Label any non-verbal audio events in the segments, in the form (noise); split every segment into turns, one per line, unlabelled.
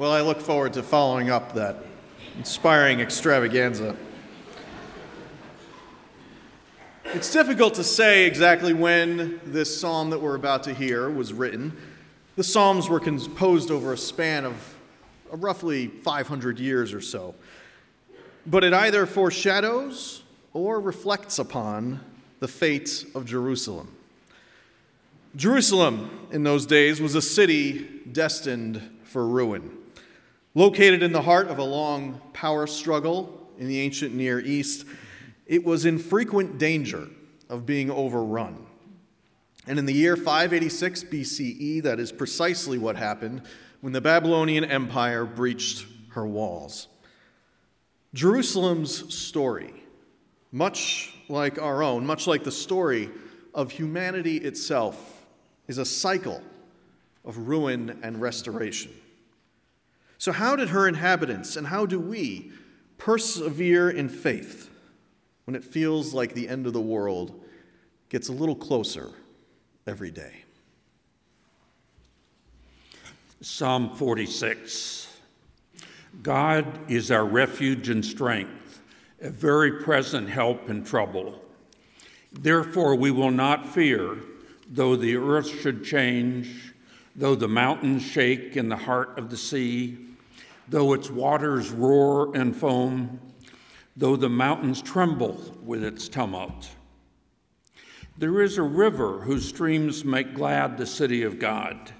Well, I look forward to following up that inspiring extravaganza. It's difficult to say exactly when this psalm that we're about to hear was written. The psalms were composed over a span of roughly 500 years or so. But it either foreshadows or reflects upon the fate of Jerusalem. Jerusalem in those days was a city destined for ruin. Located in the heart of a long power struggle in the ancient Near East, it was in frequent danger of being overrun. And in the year 586 BCE, that is precisely what happened when the Babylonian Empire breached her walls. Jerusalem's story, much like our own, much like the story of humanity itself, is a cycle of ruin and restoration. So, how did her inhabitants and how do we persevere in faith? when it feels like the end of the world gets a little closer every day.
Psalm 46 God is our refuge and strength, a very present help in trouble. Therefore, we will not fear, though the earth should change, though the mountains shake in the heart of the sea, though its waters roar and foam though the mountains tremble with its tumult. There is a river whose streams make glad the city of God,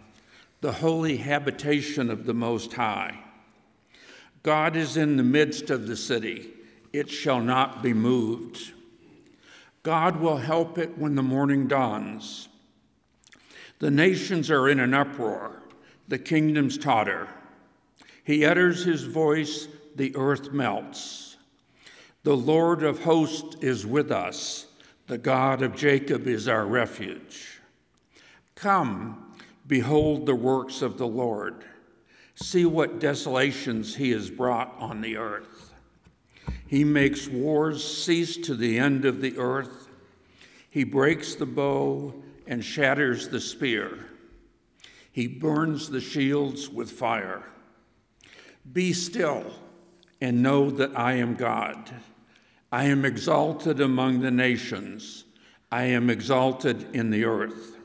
the holy habitation of the Most High. God is in the midst of the city, it shall not be moved. God will help it when the morning dawns. The nations are in an uproar, the kingdoms totter. He utters his voice, the earth melts. The Lord of hosts is with us. The God of Jacob is our refuge. Come, behold the works of the Lord. See what desolations he has brought on the earth. He makes wars cease to the end of the earth. He breaks the bow and shatters the spear. He burns the shields with fire. Be still and know that I am God. I am exalted among the nations, I am exalted in the earth.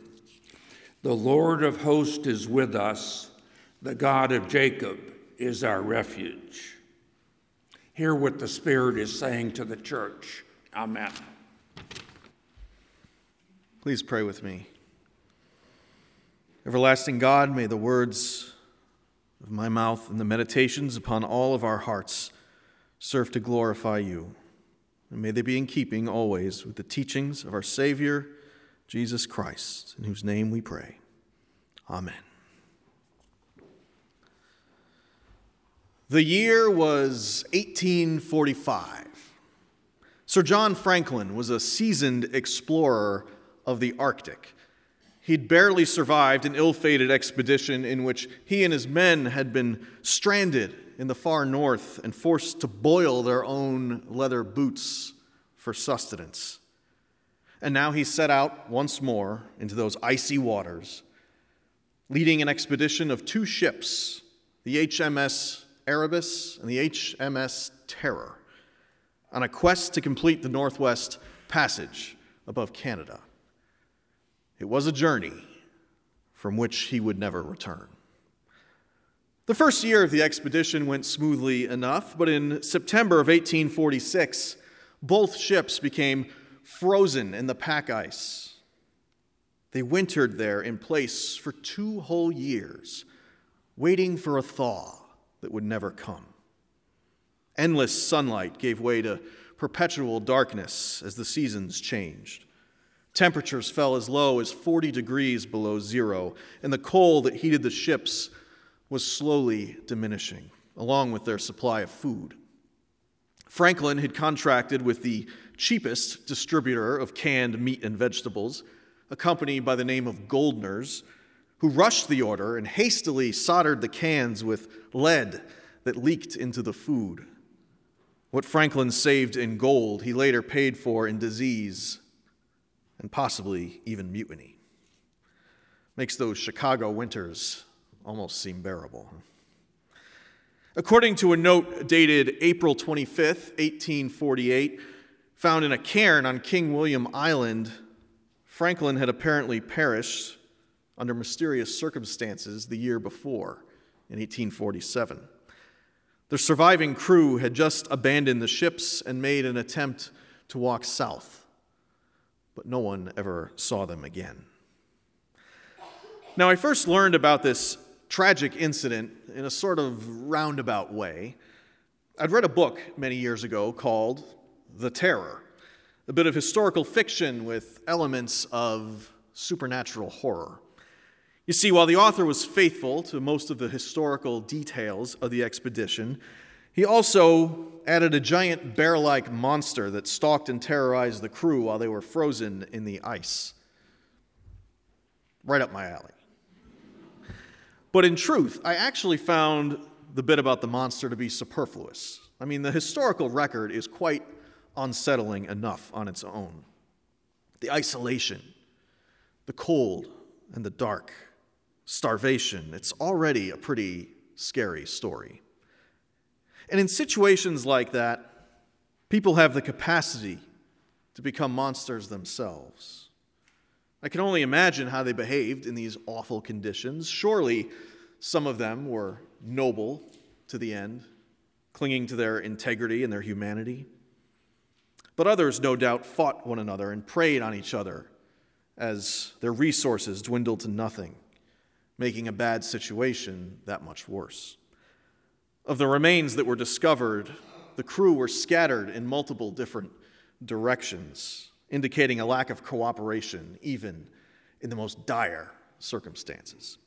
The Lord of hosts is with us, the God of Jacob is our refuge. Hear what the Spirit is saying to the church. Amen.
Please pray with me. Everlasting God, may the words of my mouth and the meditations upon all of our hearts serve to glorify you. And may they be in keeping always with the teachings of our Savior, Jesus Christ, in whose name we pray. Amen. The year was 1845. Sir John Franklin was a seasoned explorer of the Arctic. He'd barely survived an ill fated expedition in which he and his men had been stranded in the far north and forced to boil their own leather boots for sustenance. And now he set out once more into those icy waters, leading an expedition of two ships, the HMS Erebus and the HMS Terror, on a quest to complete the Northwest Passage above Canada. It was a journey from which he would never return. The first year of the expedition went smoothly enough, but in September of 1846, both ships became frozen in the pack ice. They wintered there in place for two whole years, waiting for a thaw that would never come. Endless sunlight gave way to perpetual darkness as the seasons changed. Temperatures fell as low as 40 degrees below zero, and the coal that heated the ships was slowly diminishing, along with their supply of food. Franklin had contracted with the cheapest distributor of canned meat and vegetables, a company by the name of Goldner's, who rushed the order and hastily soldered the cans with lead that leaked into the food. What Franklin saved in gold, he later paid for in disease and possibly even mutiny. Makes those Chicago winters almost seem bearable. According to a note dated April 25th, 1848, found in a cairn on King William Island, Franklin had apparently perished under mysterious circumstances the year before, in 1847. The surviving crew had just abandoned the ships and made an attempt to walk south, but no one ever saw them again. Now, I first learned about this tragic incident in a sort of roundabout way. I'd read a book many years ago called The Terror, a bit of historical fiction with elements of supernatural horror. You see, while the author was faithful to most of the historical details of the expedition, he also added a giant bear like monster that stalked and terrorized the crew while they were frozen in the ice. Right up my alley. But in truth, I actually found the bit about the monster to be superfluous. I mean, the historical record is quite unsettling enough on its own. The isolation, the cold and the dark, starvation, it's already a pretty scary story. And in situations like that, people have the capacity to become monsters themselves. I can only imagine how they behaved in these awful conditions. Surely some of them were noble to the end, clinging to their integrity and their humanity. But others, no doubt, fought one another and preyed on each other as their resources dwindled to nothing, making a bad situation that much worse. Of the remains that were discovered, the crew were scattered in multiple different directions indicating a lack of cooperation, even in the most dire circumstances.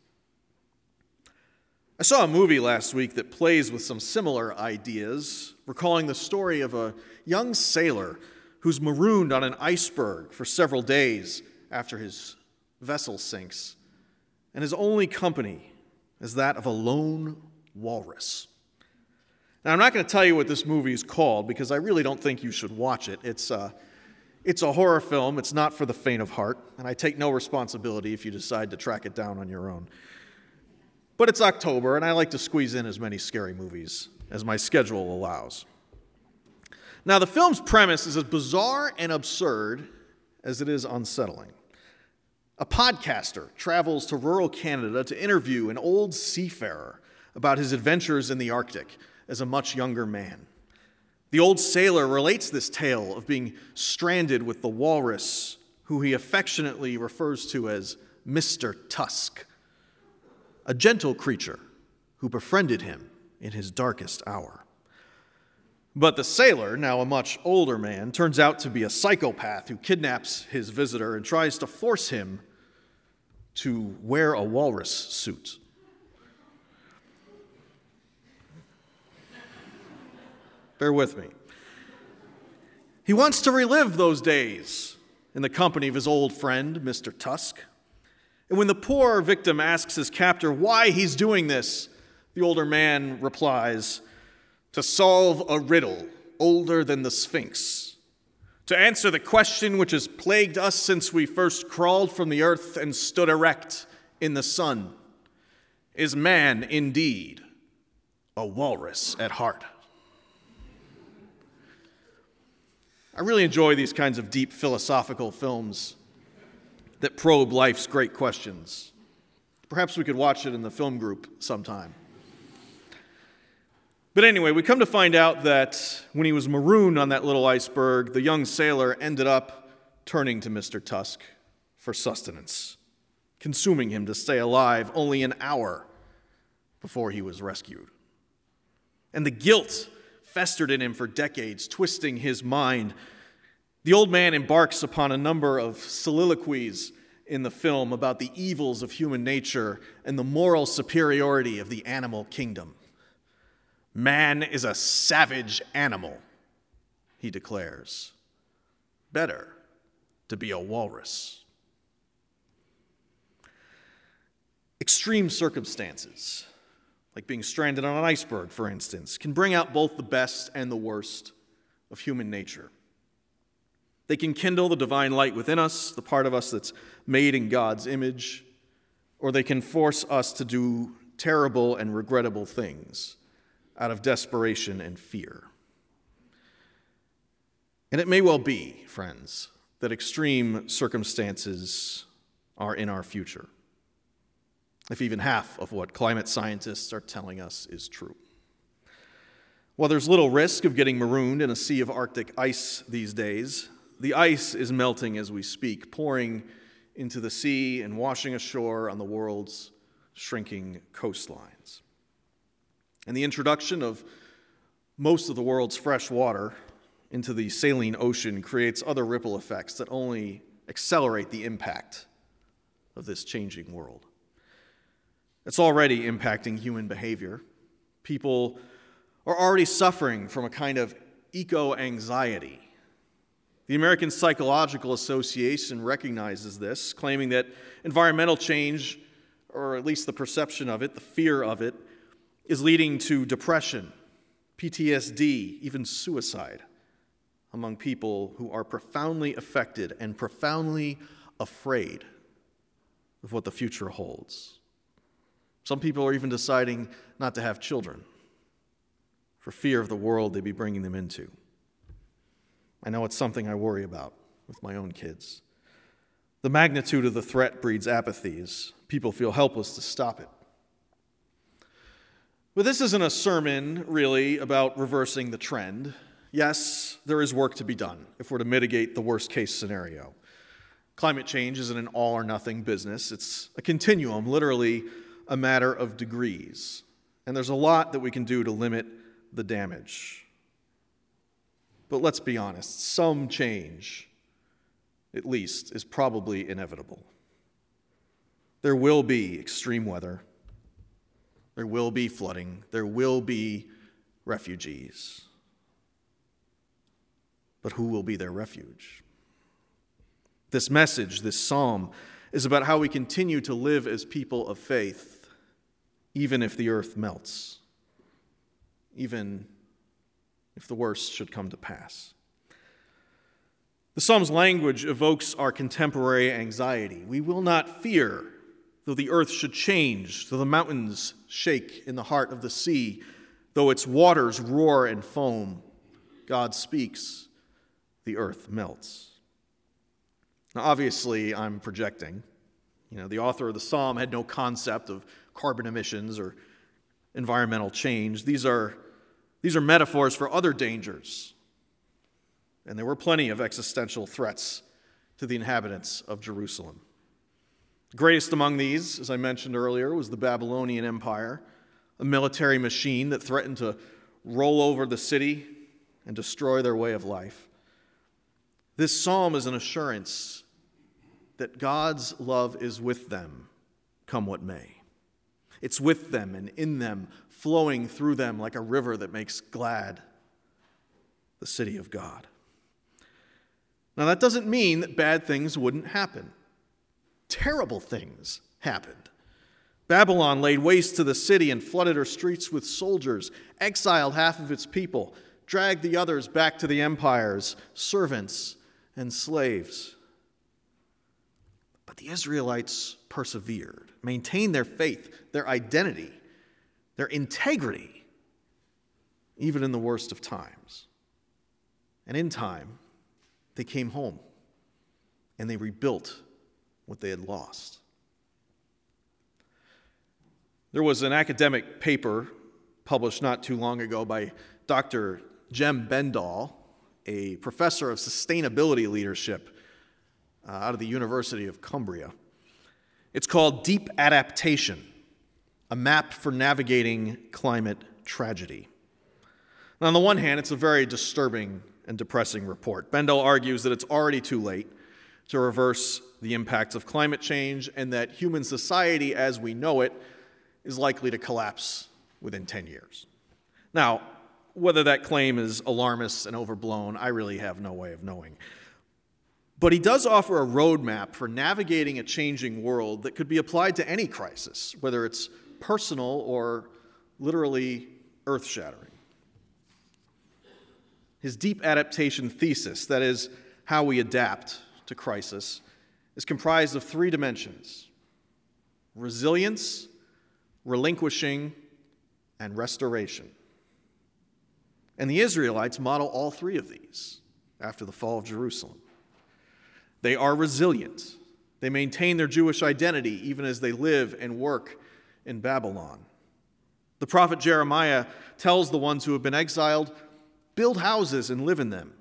I saw a movie last week that plays with some similar ideas, recalling the story of a young sailor who's marooned on an iceberg for several days after his vessel sinks, and his only company is that of a lone walrus. I'm not going to tell you what this movie is called because I really don't think you should watch it. It's, uh, it's a horror film, it's not for the faint of heart, and I take no responsibility if you decide to track it down on your own. But it's October, and I like to squeeze in as many scary movies as my schedule allows. Now, the film's premise is as bizarre and absurd as it is unsettling. A podcaster travels to rural Canada to interview an old seafarer about his adventures in the Arctic as a much younger man. The old sailor relates this tale of being stranded with the walrus, who he affectionately refers to as Mr. Tusk, a gentle creature who befriended him in his darkest hour. But the sailor, now a much older man, turns out to be a psychopath who kidnaps his visitor and tries to force him to wear a walrus suit. Bear with me. He wants to relive those days in the company of his old friend, Mr. Tusk. And when the poor victim asks his captor why he's doing this, the older man replies, To solve a riddle older than the Sphinx, to answer the question which has plagued us since we first crawled from the earth and stood erect in the sun Is man indeed a walrus at heart? I really enjoy these kinds of deep philosophical films that probe life's great questions. Perhaps we could watch it in the film group sometime. But anyway, we come to find out that when he was marooned on that little iceberg, the young sailor ended up turning to Mr. Tusk for sustenance, consuming him to stay alive only an hour before he was rescued. And the guilt festered in him for decades, twisting his mind. The old man embarks upon a number of soliloquies in the film about the evils of human nature and the moral superiority of the animal kingdom. Man is a savage animal, he declares. Better to be a walrus. Extreme circumstances like being stranded on an iceberg, for instance, can bring out both the best and the worst of human nature. They can kindle the divine light within us, the part of us that's made in God's image, or they can force us to do terrible and regrettable things out of desperation and fear. And it may well be, friends, that extreme circumstances are in our future, if even half of what climate scientists are telling us is true. While there's little risk of getting marooned in a sea of Arctic ice these days, the ice is melting as we speak, pouring into the sea and washing ashore on the world's shrinking coastlines. And the introduction of most of the world's fresh water into the saline ocean creates other ripple effects that only accelerate the impact of this changing world. It's already impacting human behavior. People are already suffering from a kind of eco anxiety. The American Psychological Association recognizes this, claiming that environmental change, or at least the perception of it, the fear of it, is leading to depression, PTSD, even suicide among people who are profoundly affected and profoundly afraid of what the future holds. Some people are even deciding not to have children for fear of the world they'd be bringing them into. I know it's something I worry about with my own kids. The magnitude of the threat breeds apathy as people feel helpless to stop it. But this isn't a sermon, really, about reversing the trend. Yes, there is work to be done if we're to mitigate the worst case scenario. Climate change isn't an all or nothing business, it's a continuum, literally a matter of degrees. And there's a lot that we can do to limit the damage. But let's be honest, some change, at least, is probably inevitable. There will be extreme weather, there will be flooding, there will be refugees. But who will be their refuge? This message, this psalm, is about how we continue to live as people of faith, even if the earth melts, even if the worst should come to pass. The psalm's language evokes our contemporary anxiety. We will not fear, though the earth should change, though the mountains shake in the heart of the sea, though its waters roar and foam. God speaks, the earth melts. Now, obviously, I'm projecting. You know, the author of the psalm had no concept of carbon emissions or environmental change. These are these are metaphors for other dangers. And there were plenty of existential threats to the inhabitants of Jerusalem. The greatest among these, as I mentioned earlier, was the Babylonian Empire, a military machine that threatened to roll over the city and destroy their way of life. This psalm is an assurance that God's love is with them, come what may. It's with them and in them flowing through them like a river that makes glad the city of God. Now, that doesn't mean that bad things wouldn't happen. Terrible things happened. Babylon laid waste to the city and flooded her streets with soldiers, exiled half of its people, dragged the others back to the empires, servants and slaves. The Israelites persevered, maintained their faith, their identity, their integrity, even in the worst of times. And in time, they came home and they rebuilt what they had lost. There was an academic paper published not too long ago by Dr. Jem Bendell, a professor of sustainability leadership uh, out of the University of Cumbria. It's called Deep Adaptation a map for navigating climate tragedy. Now, on the one hand, it's a very disturbing and depressing report. Bendell argues that it's already too late to reverse the impacts of climate change and that human society as we know it is likely to collapse within 10 years. Now, whether that claim is alarmist and overblown, I really have no way of knowing. But he does offer a roadmap for navigating a changing world that could be applied to any crisis, whether it's personal or literally earth shattering. His deep adaptation thesis, that is, how we adapt to crisis, is comprised of three dimensions resilience, relinquishing, and restoration. And the Israelites model all three of these after the fall of Jerusalem. They are resilient. They maintain their Jewish identity even as they live and work in Babylon. The prophet Jeremiah tells the ones who have been exiled build houses and live in them,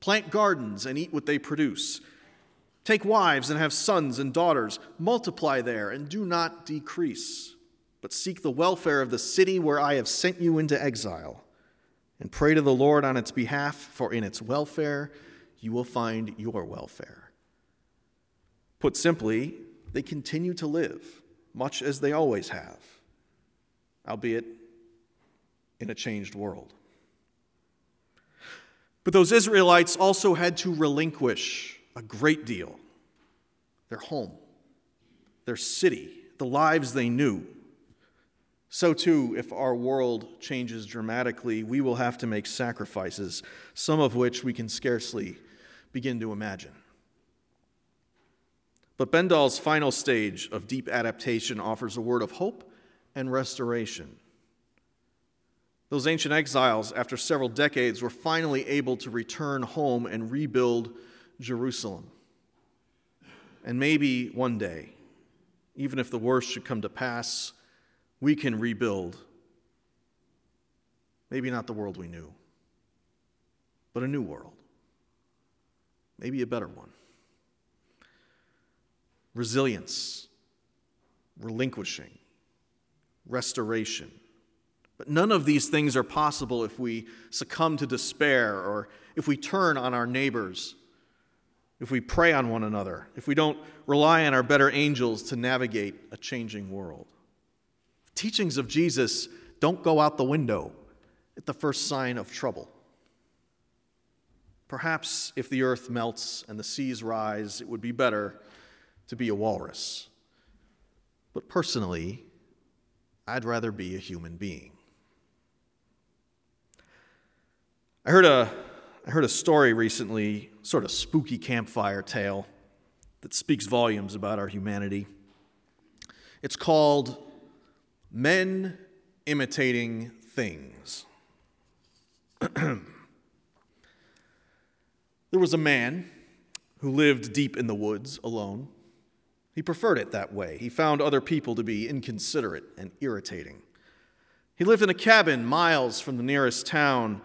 plant gardens and eat what they produce, take wives and have sons and daughters, multiply there and do not decrease, but seek the welfare of the city where I have sent you into exile, and pray to the Lord on its behalf, for in its welfare you will find your welfare. Put simply, they continue to live, much as they always have albeit in a changed world. But those Israelites also had to relinquish a great deal their home, their city, the lives they knew. So, too, if our world changes dramatically, we will have to make sacrifices, some of which we can scarcely begin to imagine. But Bendell's final stage of deep adaptation offers a word of hope and restoration. Those ancient exiles, after several decades, were finally able to return home and rebuild Jerusalem. And maybe one day, even if the worst should come to pass, we can rebuild. Maybe not the world we knew, but a new world. Maybe a better one. Resilience, relinquishing, restoration. But none of these things are possible if we succumb to despair or if we turn on our neighbors, if we prey on one another, if we don't rely on our better angels to navigate a changing world. Teachings of Jesus don't go out the window at the first sign of trouble. Perhaps if the earth melts and the seas rise, it would be better to be a walrus. But personally, I'd rather be a human being. I heard a, I heard a story recently, sort of spooky campfire tale, that speaks volumes about our humanity. It's called Men Imitating Things. (clears throat) there was a man who lived deep in the woods alone. He preferred it that way. He found other people to be inconsiderate and irritating. He lived in a cabin miles from the nearest town,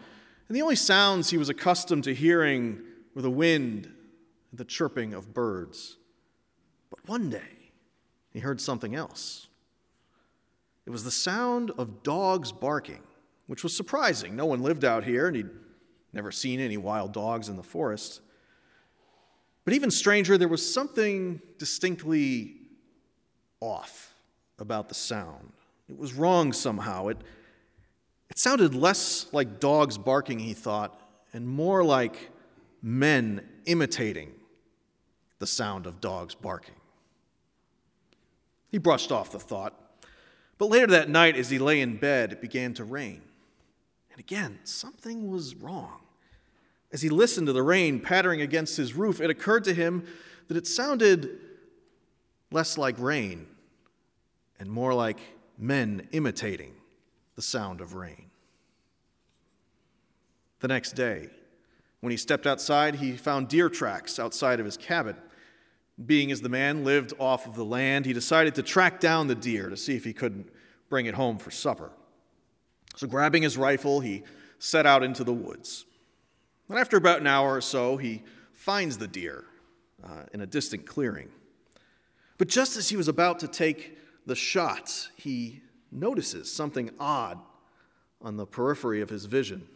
and the only sounds he was accustomed to hearing were the wind and the chirping of birds. But one day, he heard something else. It was the sound of dogs barking, which was surprising. No one lived out here, and he'd never seen any wild dogs in the forest. But even stranger, there was something distinctly off about the sound. It was wrong somehow. It, it sounded less like dogs barking, he thought, and more like men imitating the sound of dogs barking. He brushed off the thought. But later that night, as he lay in bed, it began to rain. And again, something was wrong. As he listened to the rain pattering against his roof, it occurred to him that it sounded less like rain and more like men imitating the sound of rain. The next day, when he stepped outside, he found deer tracks outside of his cabin. Being as the man lived off of the land, he decided to track down the deer to see if he couldn't bring it home for supper. So, grabbing his rifle, he set out into the woods. And after about an hour or so, he finds the deer uh, in a distant clearing. But just as he was about to take the shot, he notices something odd on the periphery of his vision.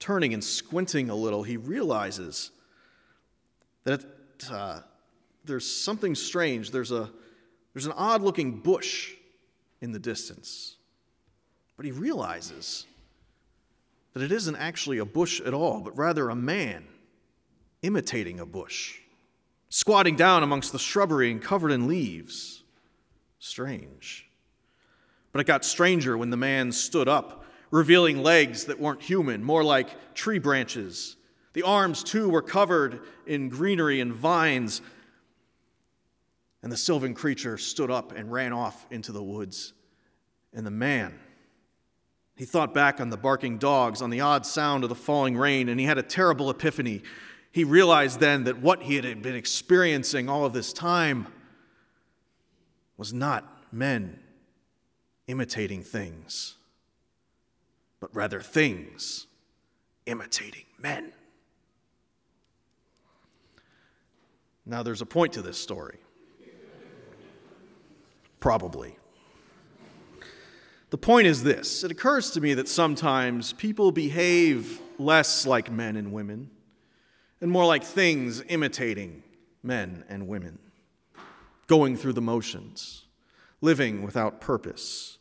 Turning and squinting a little, he realizes that uh, there's something strange. There's, a, there's an odd looking bush in the distance. But he realizes that it isn't actually a bush at all, but rather a man imitating a bush, squatting down amongst the shrubbery and covered in leaves. Strange. But it got stranger when the man stood up, revealing legs that weren't human, more like tree branches. The arms, too, were covered in greenery and vines. And the sylvan creature stood up and ran off into the woods. And the man He thought back on the barking dogs, on the odd sound of the falling rain, and he had a terrible epiphany. He realized then that what he had been experiencing all of this time was not men imitating things, but rather things imitating men. Now, there's a point to this story. Probably. The point is this it occurs to me that sometimes people behave less like men and women and more like things imitating men and women, going through the motions, living without purpose,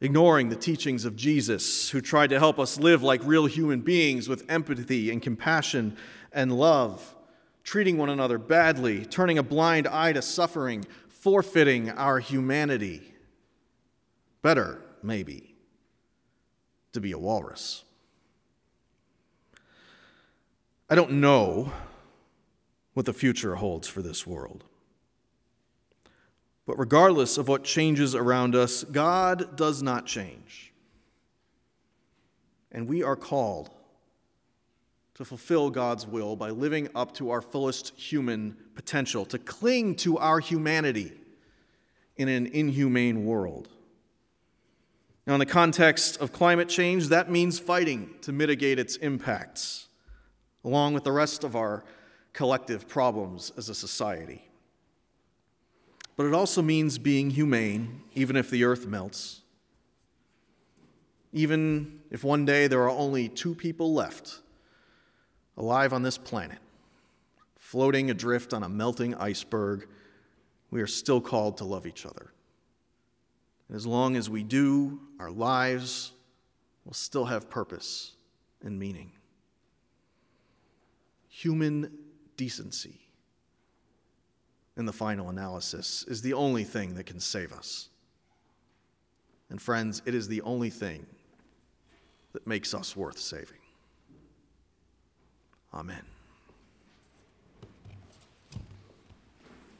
ignoring the teachings of Jesus, who tried to help us live like real human beings with empathy and compassion and love, treating one another badly, turning a blind eye to suffering, forfeiting our humanity. Better, maybe, to be a walrus. I don't know what the future holds for this world. But regardless of what changes around us, God does not change. And we are called to fulfill God's will by living up to our fullest human potential, to cling to our humanity in an inhumane world. Now, in the context of climate change, that means fighting to mitigate its impacts, along with the rest of our collective problems as a society. But it also means being humane, even if the earth melts. Even if one day there are only two people left alive on this planet, floating adrift on a melting iceberg, we are still called to love each other. And as long as we do, our lives will still have purpose and meaning. Human decency, in the final analysis, is the only thing that can save us. And friends, it is the only thing that makes us worth saving. Amen.